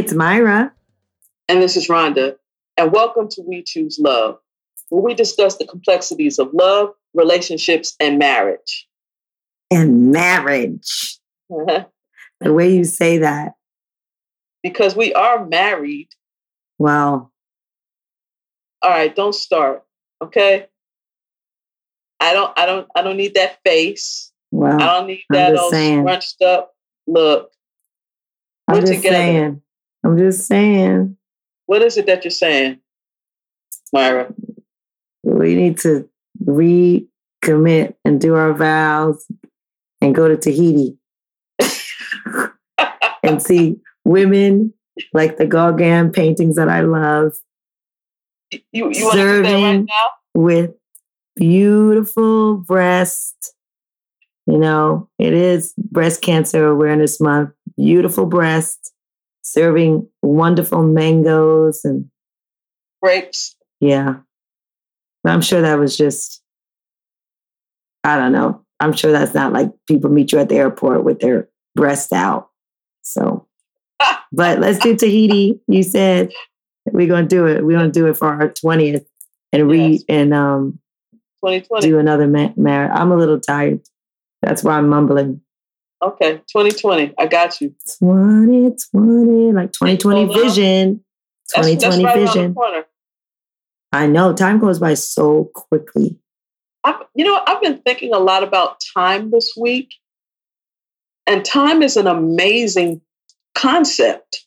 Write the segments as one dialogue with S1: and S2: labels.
S1: It's Myra.
S2: And this is Rhonda. And welcome to We Choose Love, where we discuss the complexities of love, relationships, and marriage.
S1: And marriage. the way you say that.
S2: Because we are married.
S1: Wow.
S2: All right, don't start. Okay. I don't I don't I don't need that face.
S1: Wow.
S2: I don't need that old saying. scrunched up look.
S1: I'm We're just together. saying. I'm just saying.
S2: What is it that you're saying, Myra?
S1: We need to recommit and do our vows and go to Tahiti and see women like the Gauguin paintings that I love.
S2: You, you serving right
S1: with beautiful breasts. You know, it is breast cancer awareness month. Beautiful breast, serving wonderful mangoes and
S2: grapes.
S1: Yeah. I'm sure that was just, I don't know. I'm sure that's not like people meet you at the airport with their breasts out. So, but let's do Tahiti. You said we're going to do it. We're going to do it for our 20th and read yes. and um
S2: 2020.
S1: do another ma- I'm a little tired. That's why I'm mumbling.
S2: Okay, 2020. I got you.
S1: 2020, like 2020 vision. 2020 that's, that's right vision. I know time goes by so quickly.
S2: I've, you know, I've been thinking a lot about time this week, and time is an amazing concept.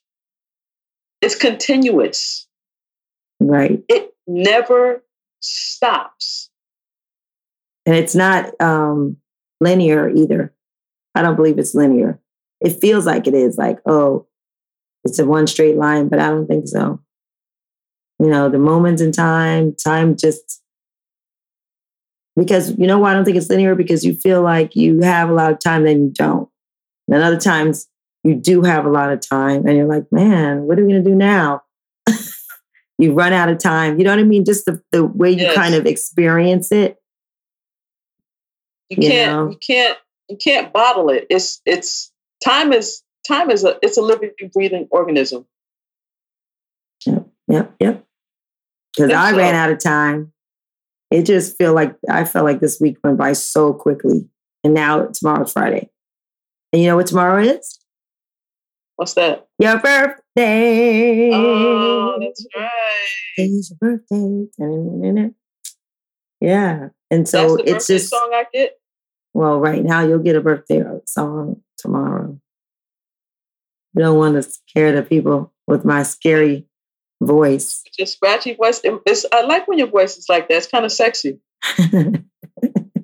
S2: It's continuous.
S1: Right.
S2: It never stops.
S1: And it's not um, linear either. I don't believe it's linear. It feels like it is, like, oh, it's a one straight line, but I don't think so. You know, the moments in time, time just because you know why I don't think it's linear? Because you feel like you have a lot of time, then you don't. And other times you do have a lot of time and you're like, man, what are we gonna do now? you run out of time. You know what I mean? Just the, the way you yes. kind of experience it.
S2: You, you can't know? you can't you can't bottle it. It's it's time is time is a it's a living, breathing organism.
S1: Yep, yep, yep. Because I so. ran out of time. It just feel like I felt like this week went by so quickly, and now tomorrow's Friday. And you know what tomorrow is?
S2: What's that?
S1: Your birthday.
S2: Oh, that's right.
S1: It's your birthday. Yeah, and so it's just
S2: song I get.
S1: Well, right now you'll get a birthday song tomorrow. You don't want to scare the people with my scary voice.
S2: Just scratchy voice. It's, I like when your voice is like that. It's kind of sexy. Can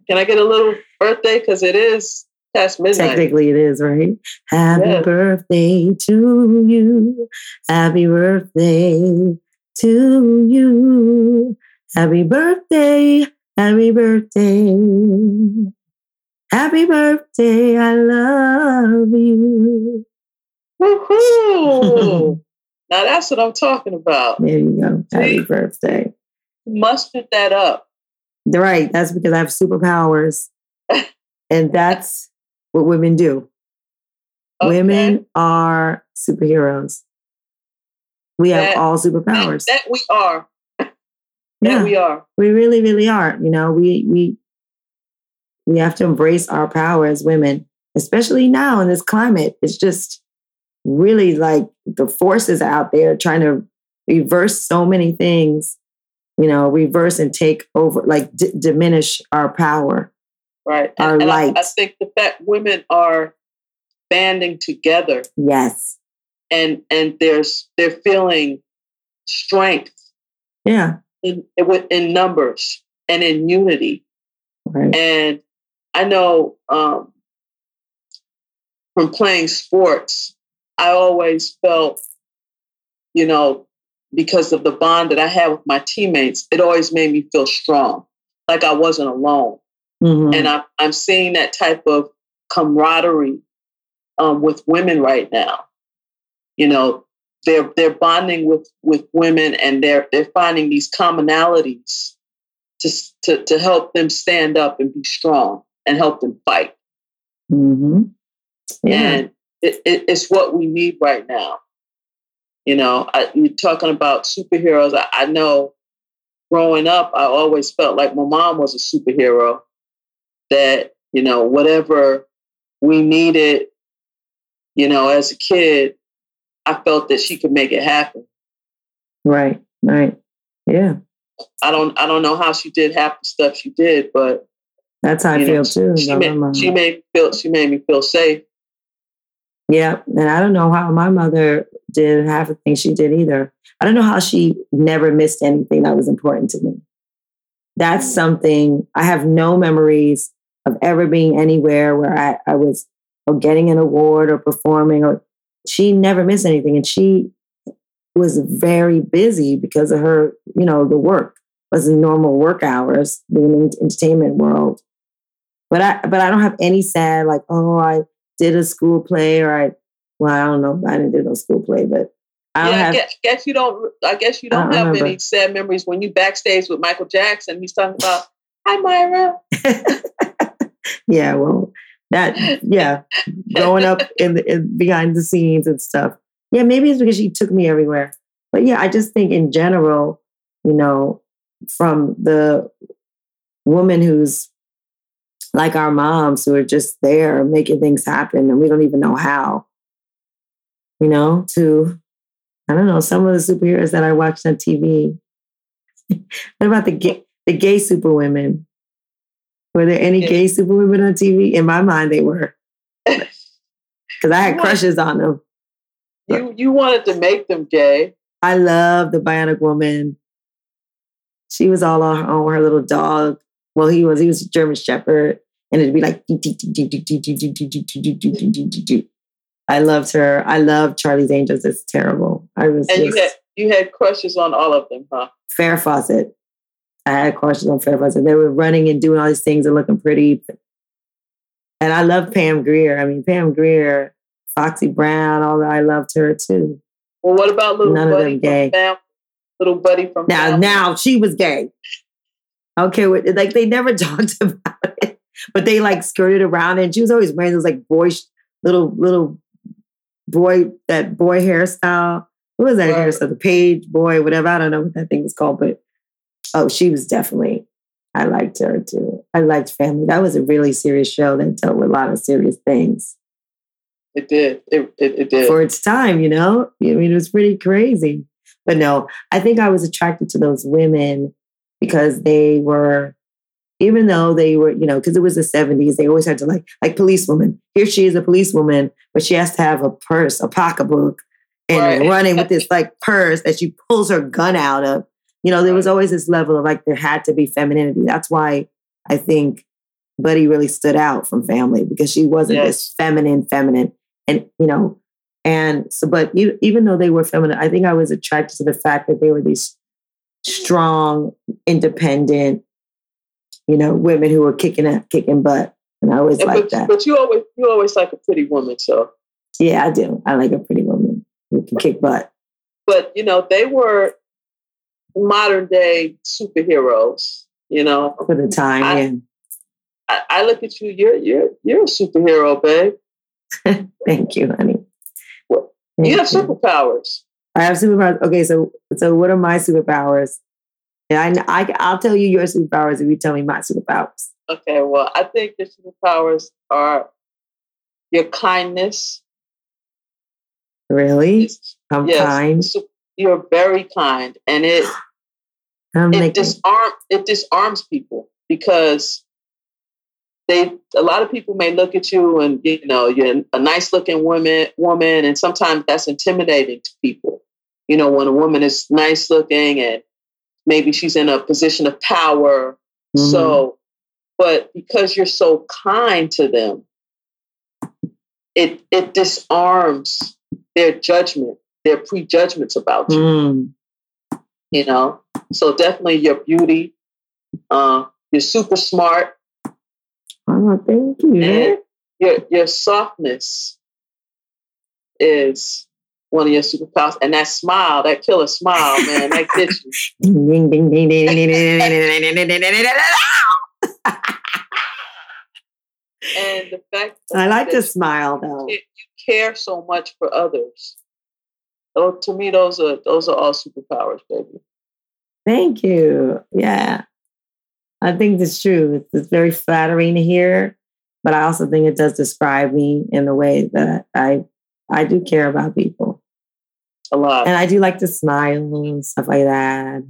S2: I get a little birthday? Because it is past midnight.
S1: Technically, it is, right? Happy yeah. birthday to you. Happy birthday to you. Happy birthday. Happy birthday. Happy birthday, I love you.
S2: Woohoo! now that's what I'm talking about.
S1: There you go. Happy See? birthday.
S2: Mustered that up.
S1: Right. That's because I have superpowers. and that's what women do. Okay. Women are superheroes. We that, have all superpowers.
S2: That, that we are. that yeah, we are.
S1: We really, really are. You know, we we we have to embrace our power as women, especially now in this climate. It's just really like the forces out there trying to reverse so many things, you know, reverse and take over, like d- diminish our power,
S2: right?
S1: Our
S2: and,
S1: light.
S2: I, I think the fact women are banding together.
S1: Yes.
S2: And and there's they're feeling strength.
S1: Yeah.
S2: In in numbers and in unity.
S1: Right.
S2: And I know um, from playing sports, I always felt, you know, because of the bond that I had with my teammates, it always made me feel strong, like I wasn't alone. Mm-hmm. And I'm, I'm seeing that type of camaraderie um, with women right now. You know, they're they're bonding with with women, and they're they're finding these commonalities to to to help them stand up and be strong and help them fight.
S1: Mm-hmm.
S2: Yeah. And it, it, it's what we need right now. You know, I, you're talking about superheroes. I, I know growing up, I always felt like my mom was a superhero. That you know, whatever we needed, you know, as a kid, I felt that she could make it happen.
S1: Right, right. Yeah.
S2: I don't I don't know how she did half the stuff she did, but
S1: that's how I feel know, too.
S2: She made, she made me feel she made me feel safe.
S1: Yeah. And I don't know how my mother did half the things she did either. I don't know how she never missed anything that was important to me. That's mm. something I have no memories of ever being anywhere where I, I was or getting an award or performing or she never missed anything. And she was very busy because of her, you know, the work was normal work hours being in the entertainment world. But I but I don't have any sad like, oh, I did a school play or I well, I don't know, I didn't do no school play, but I
S2: yeah, have, I guess, guess, you don't I guess you don't, don't have remember. any sad memories when you backstage with Michael Jackson. He's talking about, hi Myra.
S1: yeah, well, that yeah, growing up in, the, in behind the scenes and stuff. Yeah, maybe it's because she took me everywhere. But yeah, I just think in general, you know, from the woman who's like our moms who are just there making things happen and we don't even know how, you know, to, I don't know, some of the superheroes that I watched on TV. what about the gay, the gay superwomen? Were there any gay superwomen on TV? In my mind, they were. Because I had crushes on them.
S2: You you wanted to make them gay.
S1: I love the Bionic Woman. She was all on her own, her little dog. Well, he was he was a German Shepherd, and it'd be like. I loved her. I loved Charlie's Angels. It's terrible. I was.
S2: And just, you had you had crushes on all of them, huh?
S1: Farrah Fawcett. I had crushes on Farrah Fawcett. They were running and doing all these things and looking pretty. And I love Pam Grier. I mean, Pam Grier, Foxy Brown, all that. I loved her too.
S2: Well, what about little None buddy of them gay. From little buddy from
S1: now? Now she was gay. Okay, what like they never talked about it, but they like skirted around, and she was always wearing those like boy, little little boy that boy hairstyle. What was that right. hairstyle? The page boy, whatever. I don't know what that thing was called, but oh, she was definitely. I liked her too. I liked Family. That was a really serious show that dealt with a lot of serious things.
S2: It did. It, it, it did.
S1: For its time, you know? I mean, it was pretty crazy. But no, I think I was attracted to those women because they were, even though they were, you know, because it was the 70s, they always had to like, like policewoman. Here she is a policewoman, but she has to have a purse, a pocketbook, and right. running with this like purse that she pulls her gun out of. You know, there was always this level of like there had to be femininity. That's why I think Buddy really stood out from family because she wasn't yes. this feminine, feminine and you know, and so, but you, even though they were feminine, I think I was attracted to the fact that they were these strong, independent, you know, women who are kicking at kicking butt, and I always like that.
S2: But you always, you always like a pretty woman, so
S1: yeah, I do. I like a pretty woman who can kick butt.
S2: But you know, they were modern day superheroes. You know,
S1: for the time, I, yeah.
S2: I, I look at you. You're you're you're a superhero, babe.
S1: Thank you, honey.
S2: Well, you have you. superpowers.
S1: I have superpowers. Okay, so so what are my superpowers? And I, I I'll tell you your superpowers if you tell me my superpowers.
S2: Okay, well, I think your superpowers are your kindness.
S1: Really? I'm yes, kind.
S2: You're very kind, and it I'm it disarm it disarms people because they a lot of people may look at you and you know you're a nice looking woman woman and sometimes that's intimidating to people you know when a woman is nice looking and maybe she's in a position of power mm-hmm. so but because you're so kind to them it it disarms their judgment their prejudgments about you mm. you know so definitely your beauty uh, you're super smart
S1: Oh, thank you.
S2: Your your softness is one of your superpowers. And that smile, that killer smile, man, that gets you. ding, ding, ding, ding, ding, ding, ding, ding, ding, ding, And the fact
S1: I like to smile though.
S2: You care so much for others. Oh, to me, those are those are all superpowers, baby.
S1: Thank you. Yeah, I think it's true. It's, it's very flattering to hear, but I also think it does describe me in the way that I I do care about people
S2: a lot,
S1: and I do like to smile and stuff like that.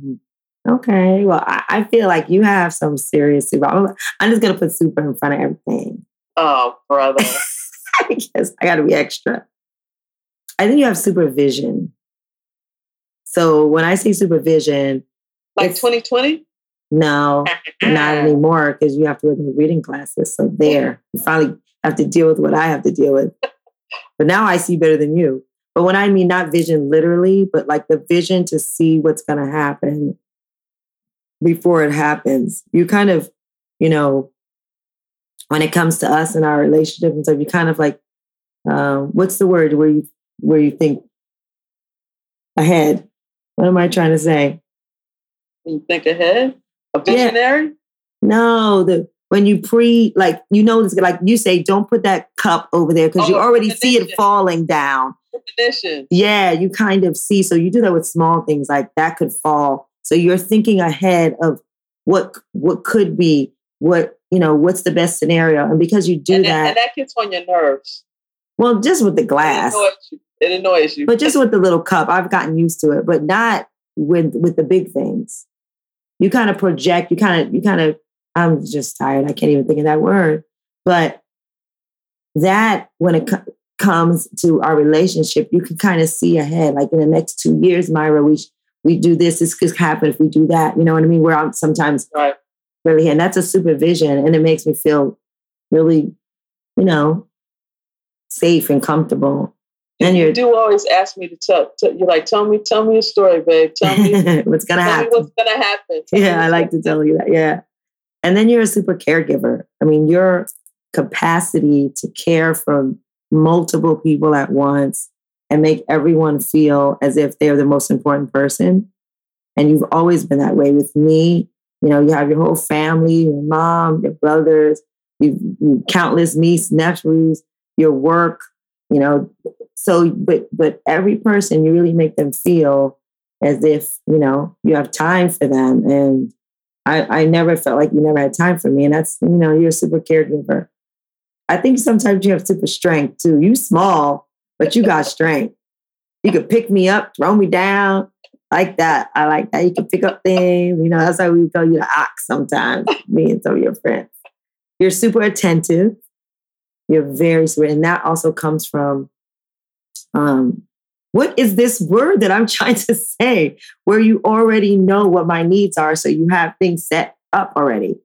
S1: Okay, well, I, I feel like you have some serious super. I'm, I'm just gonna put super in front of everything.
S2: Oh, brother.
S1: I guess I got to be extra. I think you have supervision. So when I say supervision,
S2: like 2020?
S1: No, not anymore because you have to work in reading classes. So there, you finally have to deal with what I have to deal with. But now I see better than you. But when I mean not vision literally, but like the vision to see what's going to happen before it happens, you kind of, you know, when it comes to us and our relationship and stuff, you kind of like, um, what's the word where you where you think ahead? What am I trying to say?
S2: You think ahead? A visionary? Yeah.
S1: No, the when you pre like you know this like you say don't put that cup over there because oh, you already see it falling down.
S2: Definition.
S1: Yeah, you kind of see. So you do that with small things like that could fall. So you're thinking ahead of what what could be, what you know, what's the best scenario, and because you do
S2: and
S1: that,
S2: and that gets on your nerves.
S1: Well, just with the glass. It
S2: annoys you. It annoys you.
S1: But just with the little cup, I've gotten used to it, but not with with the big things. You kind of project, you kind of, you kind of, I'm just tired. I can't even think of that word. But that when it co- comes to our relationship, you can kind of see ahead. Like in the next two years, Myra, we we do this. This could happen if we do that. You know what I mean? Where I'm sometimes
S2: right.
S1: really, and that's a supervision, and it makes me feel really, you know, safe and comfortable.
S2: And you do always ask me to tell. you're like, tell me, tell me a story, babe. Tell me
S1: what's gonna happen.
S2: what's gonna happen. Tell
S1: yeah, I like to tell you that. Yeah, and then you're a super caregiver. I mean, your capacity to care for multiple people at once and make everyone feel as if they're the most important person. And you've always been that way with me. You know, you have your whole family, your mom, your brothers, you've, you've countless nieces, nephews your work, you know. So, but but every person, you really make them feel as if you know you have time for them. And I, I never felt like you never had time for me, and that's you know you're a super caregiver. I think sometimes you have super strength too. You small, but you got strength. You could pick me up, throw me down, like that. I like that. You can pick up things. You know, that's why we call you the ox sometimes, me and some of your friends. You're super attentive. You're very sweet. And that also comes from um, what is this word that I'm trying to say? Where you already know what my needs are. So you have things set up already.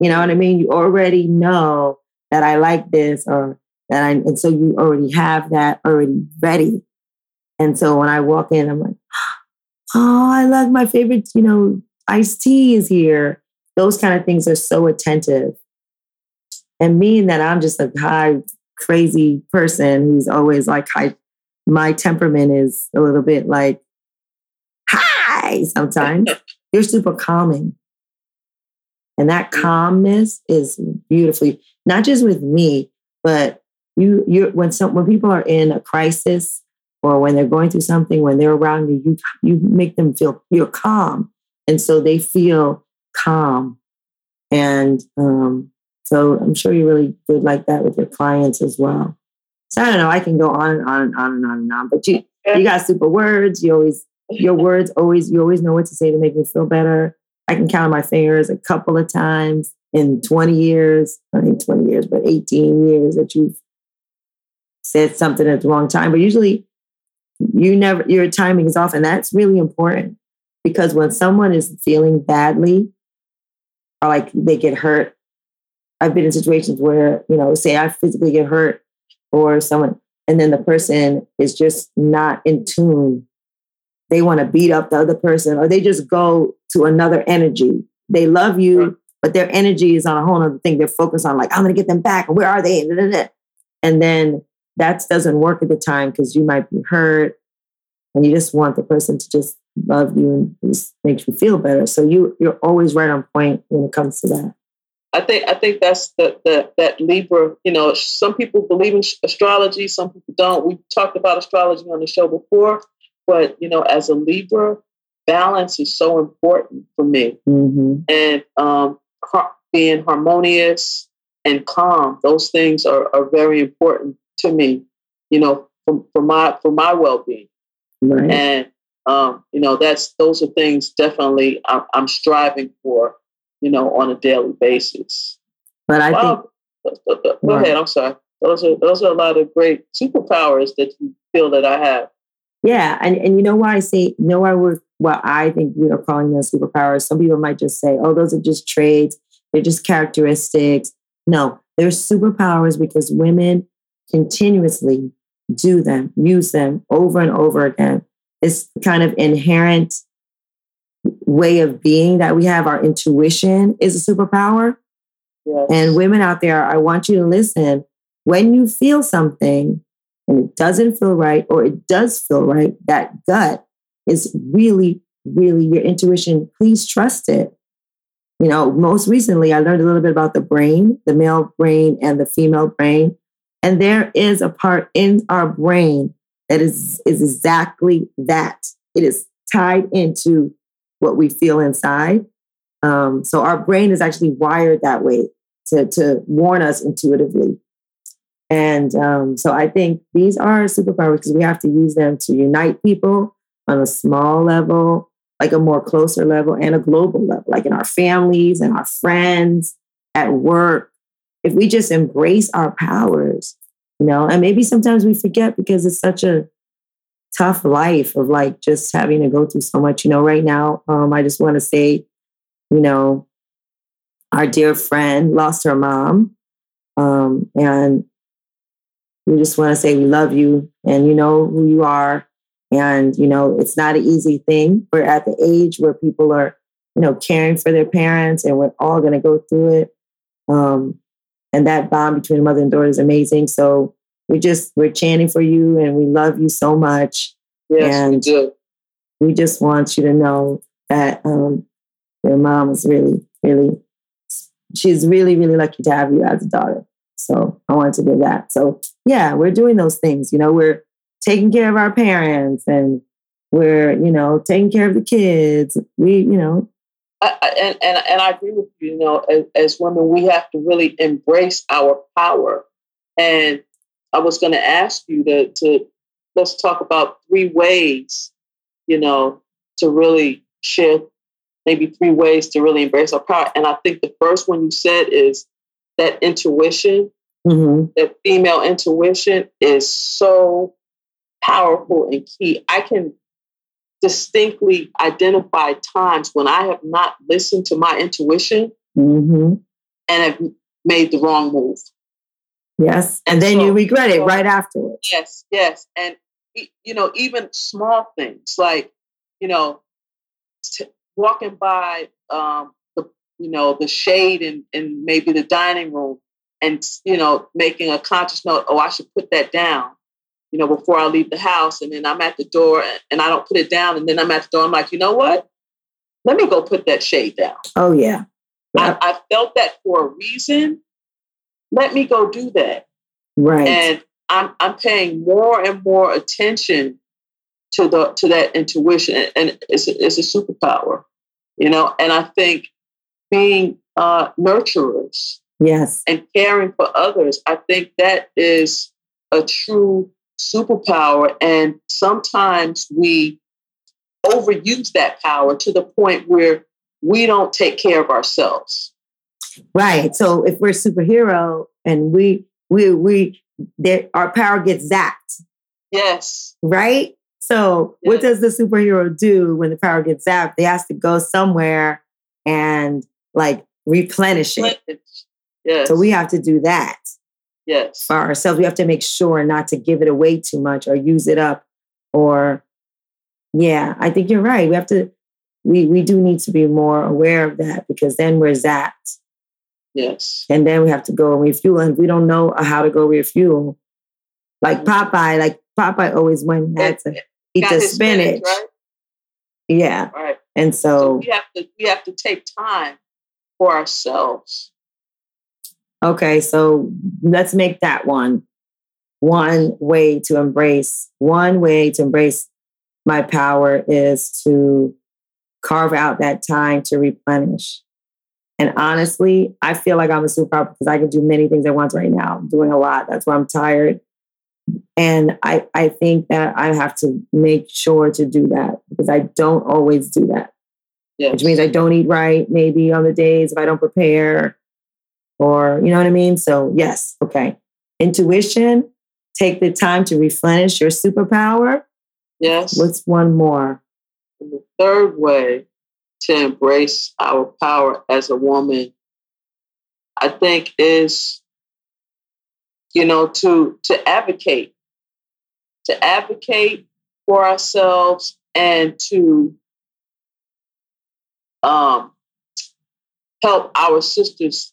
S1: You know what I mean? You already know that I like this or that I, and so you already have that already ready. And so when I walk in, I'm like, oh, I love my favorite, you know, iced tea is here. Those kind of things are so attentive and being that I'm just a high, crazy person who's always like high, my temperament is a little bit like high sometimes. You're super calming. And that mm. calmness is beautifully, not just with me, but you you when some when people are in a crisis or when they're going through something, when they're around you, you you make them feel you're calm. And so they feel calm. And um, so I'm sure you're really good like that with your clients as well. So I don't know. I can go on and on and on and on and on. But you you got super words. You always your words always you always know what to say to make me feel better. I can count on my fingers a couple of times in 20 years. I mean 20 years, but 18 years that you've said something at the wrong time. But usually you never your timing is off. And that's really important because when someone is feeling badly or like they get hurt I've been in situations where, you know, say I physically get hurt or someone, and then the person is just not in tune. They want to beat up the other person or they just go to another energy. They love you, but their energy is on a whole other thing. They're focused on like, I'm going to get them back. Where are they? And then that doesn't work at the time because you might be hurt and you just want the person to just love you and just makes you feel better. So you you're always right on point when it comes to that.
S2: I think I think that's the, the that Libra. You know, some people believe in astrology, some people don't. We talked about astrology on the show before, but you know, as a Libra, balance is so important for me,
S1: Mm-hmm.
S2: and um, being harmonious and calm. Those things are, are very important to me. You know, for, for my for my well being,
S1: Right.
S2: and um, you know, that's those are things definitely I'm, I'm striving for. You know, on a daily basis.
S1: but I think
S2: Wow. Go
S1: Right.
S2: ahead. I'm sorry. Those are those are a lot of great superpowers that you feel that I have.
S1: Yeah, and, and you know why I say you know why we're well, I think we are calling them superpowers. Some people might just say, oh, those are just traits, they're just characteristics. No, they're superpowers because women continuously do them, use them over and over again. It's kind of inherent way of being that we have, our intuition is a superpower.
S2: Yes.
S1: And women out there, I want you to listen. When you feel something and it doesn't feel right, or it does feel right, that gut is really, really your intuition. Please trust it. You know, most recently, I learned a little bit about the brain, the male brain and the female brain. And there is a part in our brain that is, is exactly that. It is tied into what we feel inside. Um, so our brain is actually wired that way to, to warn us intuitively. And um, so I think these are superpowers because we have to use them to unite people on a small level, like a more closer level, and a global level, like in our families and our friends, at work. If we just embrace our powers, you know, and maybe sometimes we forget because it's such a tough life of like just having to go through so much. You know, right now, um, I just want to say, you know, our dear friend lost her mom. Um, and we just want to say we love you and you know who you are. And, you know, it's not an easy thing. We're at the age where people are, you know, caring for their parents and we're all going to go through it. Um, and that bond between mother and daughter is amazing. So we just, we're chanting for you and we love you so much.
S2: yes, we do.
S1: We just want you to know that um, your mom is really, really, she's really, really lucky to have you as a daughter. So I wanted to give that. So yeah, we're doing those things. You know, we're taking care of our parents and we're, you know, taking care of the kids. We, you know,
S2: I, I, and, and and I agree with you. You know, as, as women, we have to really embrace our power. And I was going to ask you to to let's talk about three ways, you know, to really share maybe three ways to really embrace our power. And I think the first one you said is that intuition,
S1: mhm,
S2: that female intuition is so powerful and key. I can distinctly identify times when I have not listened to my intuition
S1: mhm.
S2: and have made the wrong move.
S1: Yes. And then you regret it
S2: so-
S1: right afterwards.
S2: Yes, yes. And, you know, even small things like, you know, t- walking by um, the, you know, the shade in, in maybe the dining room and, you know, making a conscious note, oh, I should put that down, you know, before I leave the house. And then I'm at the door and, and I don't put it down. And then I'm at the door. I'm like, you know what? Let me go put that shade down.
S1: Oh yeah.
S2: I, I felt that for a reason. Let me go do that.
S1: Right.
S2: and I'm I'm paying more and more attention to the to that intuition, and it's a, it's a superpower, you know. And I think being uh, nurturers
S1: yes.
S2: and caring for others, I think that is a true superpower. And sometimes we overuse that power to the point where we don't take care of ourselves.
S1: Right. So if we're a superhero and we we we there our power gets zapped,
S2: Yes,
S1: right? So what does the superhero do when the power gets zapped? They has to go somewhere and like replenish it.
S2: yes.
S1: So we have to do that
S2: yes.
S1: for ourselves. We have to make sure not to give it away too much or use it up or yeah, I think you're right. We have to we we do need to be more aware of that because then we're zapped.
S2: Yes.
S1: and then we have to go and refuel. And if we don't know how to go refuel, like mm-hmm. Popeye, like Popeye always went and had to eat the
S2: his
S1: spinach.
S2: right?
S1: Yeah.
S2: Right.
S1: And
S2: So
S1: so,
S2: we have to we have to take time for ourselves.
S1: okay, so let's make that one. One way to embrace, one way to embrace my power is to carve out that time to replenish. And honestly, I feel like I'm a superpower because I can do many things at once right now. I'm doing a lot. That's why I'm tired. And I, I think that I have to make sure to do that because I don't always do that. Yes. Which means I don't eat right, maybe on the days if I don't prepare, or you know what I mean? So, yes, okay. Intuition, take the time to replenish your superpower.
S2: Yes.
S1: What's one more?
S2: And the third way to embrace our power as a woman, I think, is you know to to advocate, to advocate for ourselves and to um, help our sisters,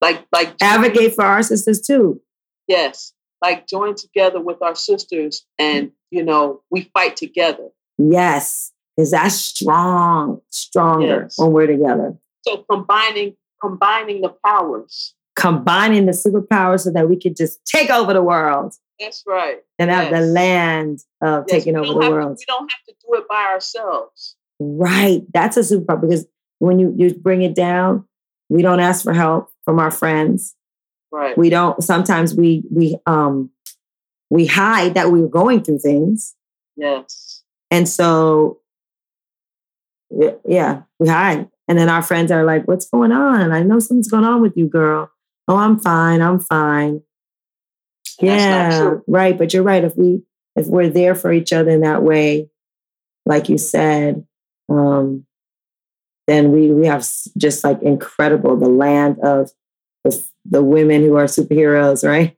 S2: like like
S1: advocate for our sisters too.
S2: Yes, like join together with our sisters, and you know we fight together.
S1: Yes, is that strong, stronger yes. when we're together.
S2: So combining combining the powers,
S1: combining the superpowers, so that we could just take over the world.
S2: That's right.
S1: And yes. have the land of yes, taking over the world.
S2: To, we don't have to do it by ourselves.
S1: Right. That's a superpower because when you, you bring it down, we don't ask for help from our friends.
S2: Right.
S1: We don't sometimes we we um we hide that we are going through things.
S2: Yes.
S1: And so yeah, we hide. And then our friends are like, What's going on? I know something's going on with you, girl. Oh, I'm fine. I'm fine. Yeah, right. But you're right. If we if we're there for each other in that way, like you said, um, then we we have just like incredible the land of the, the women who are superheroes, right?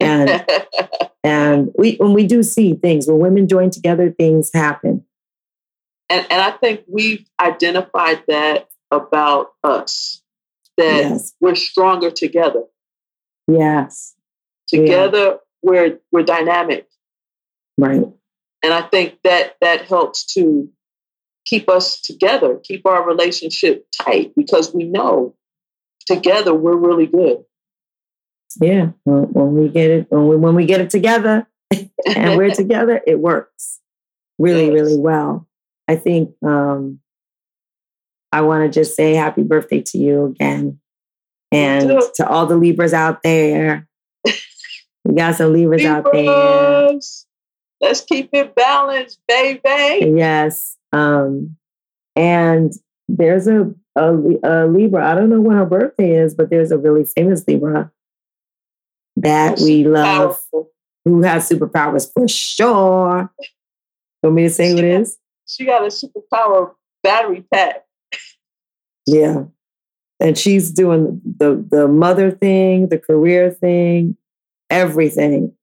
S1: And and we when we do see things when women join together, things happen.
S2: And and I think we've identified that about us that yes. we're stronger together.
S1: Yes.
S2: Together yeah. we're we're dynamic.
S1: Right.
S2: And I think that that helps to keep us together, keep our relationship tight because we know together we're really good.
S1: Yeah, when we get it, when we, when we get it together and we're together, it works really, yes. really well. I think um, I want to just say happy birthday to you again, and to all the Libras out there. We got some Libras, Libras. out there.
S2: Let's keep it balanced, baby.
S1: Yes. Um, and there's a, a, a, Libra. I don't know when her birthday is, but there's a really famous Libra that we love powerful. who has superpowers for sure. You Want me to say who it is?
S2: She got a superpower battery pack.
S1: Yeah. And she's doing the the mother thing, the career thing, everything.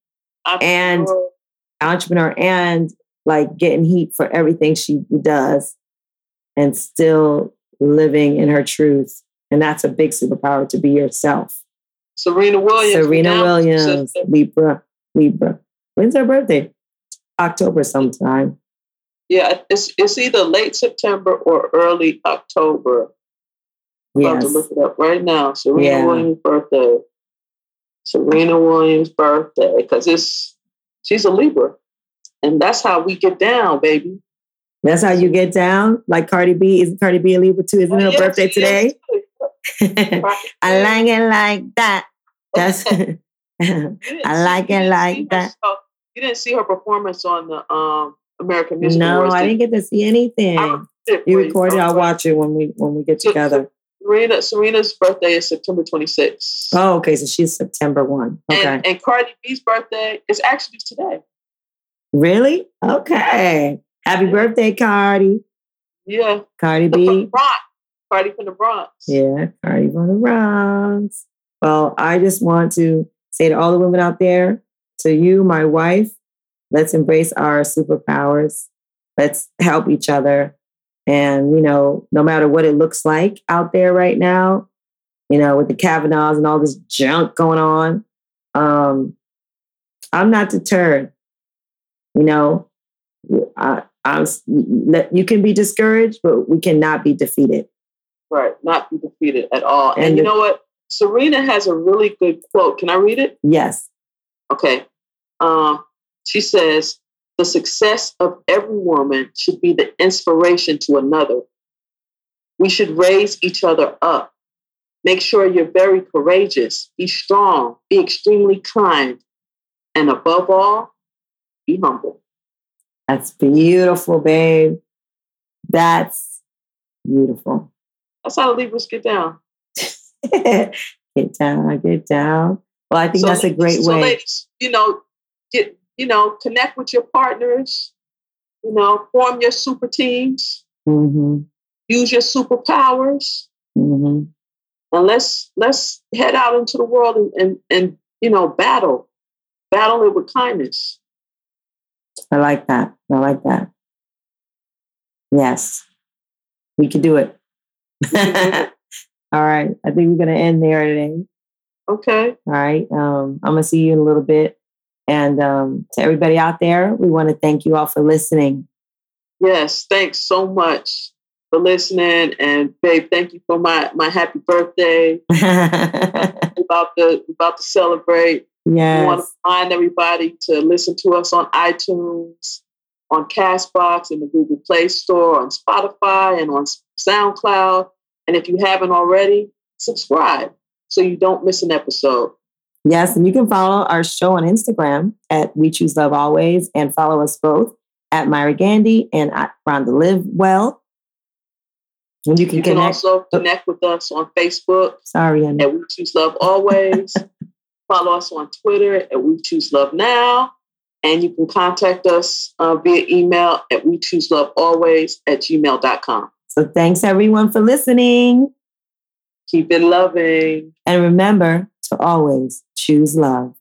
S1: and entrepreneur and like getting heat for everything she does and still living in her truth. And that's a big superpower to be yourself.
S2: Serena Williams.
S1: Serena Williams, Libra, Libra. When's her birthday? October sometime.
S2: Yeah, it's it's either late September or early October. I'm yes. about to look it up right now. Serena yeah. Williams' birthday. Serena Williams' birthday, because it's she's a Libra. And that's how we get down, baby.
S1: That's how you get down? Like Cardi B. Isn't Cardi B a Libra too? Isn't oh, her birthday today? I like it like that. That's I like it like that.
S2: you didn't see her performance on the um, American Music
S1: no,
S2: Awards.
S1: No, I didn't get to see anything. You recorded. I'll watch it when we when we get together.
S2: Serena Serena's birthday is September 26th.
S1: Oh, okay. So she's September 1. Okay.
S2: And, and Cardi B's birthday is actually today.
S1: Really? Okay. Happy birthday, Cardi.
S2: Yeah.
S1: Cardi B.
S2: Cardi from the Bronx.
S1: Yeah, Cardi from the Bronx. Well, I just want to say to all the women out there, to you, my wife, let's embrace our superpowers. Let's help each other. And, you know, no matter what it looks like out there right now, you know, with the Kavanaughs and all this junk going on, um, I'm not deterred. You know, I, I'm, you can be discouraged, but we cannot be defeated.
S2: Right, not be defeated at all. And, and you the, know what? Serena has a really good quote. Can I read it?
S1: Yes.
S2: Okay. Um, she says, The success of every woman should be the inspiration to another. We should raise each other up. Make sure you're very courageous, be strong, be extremely kind, and above all, be humble.
S1: That's beautiful, babe. That's beautiful.
S2: That's how the Libras get down.
S1: get down, I get down. Well, I think so, that's a great
S2: so
S1: way.
S2: Ladies, you know, get you know, connect with your partners. You know, form your super teams.
S1: Mm-hmm.
S2: Use your superpowers.
S1: Mm-hmm.
S2: And let's let's head out into the world and, and and you know battle, battle it with kindness.
S1: I like that. I like that. Yes, we could do it. All right. I think we're going to end there today.
S2: Okay.
S1: All right. Um, I'm going to see you in a little bit. And um, to everybody out there, we want to thank you all for listening.
S2: Yes. Thanks so much for listening. And babe, thank you for my, my happy birthday. about to about to celebrate.
S1: Yes.
S2: We want to remind everybody to listen to us on iTunes, on Castbox, in the Google Play Store, on Spotify, and on SoundCloud. And if you haven't already, subscribe so you don't miss an episode.
S1: Yes, and you can follow our show on Instagram at We Choose Love Always and follow us both at Myra Gandy and at Rhonda Live Well.
S2: And you can, you can also connect with us on Facebook.
S1: Sorry, Anna.
S2: At We Choose Love Always. follow us on Twitter at We Choose Love Now. And you can contact us uh, via email at We Choose Love Always at gmail.com.
S1: So thanks everyone for listening.
S2: Keep it loving.
S1: And remember to always choose love.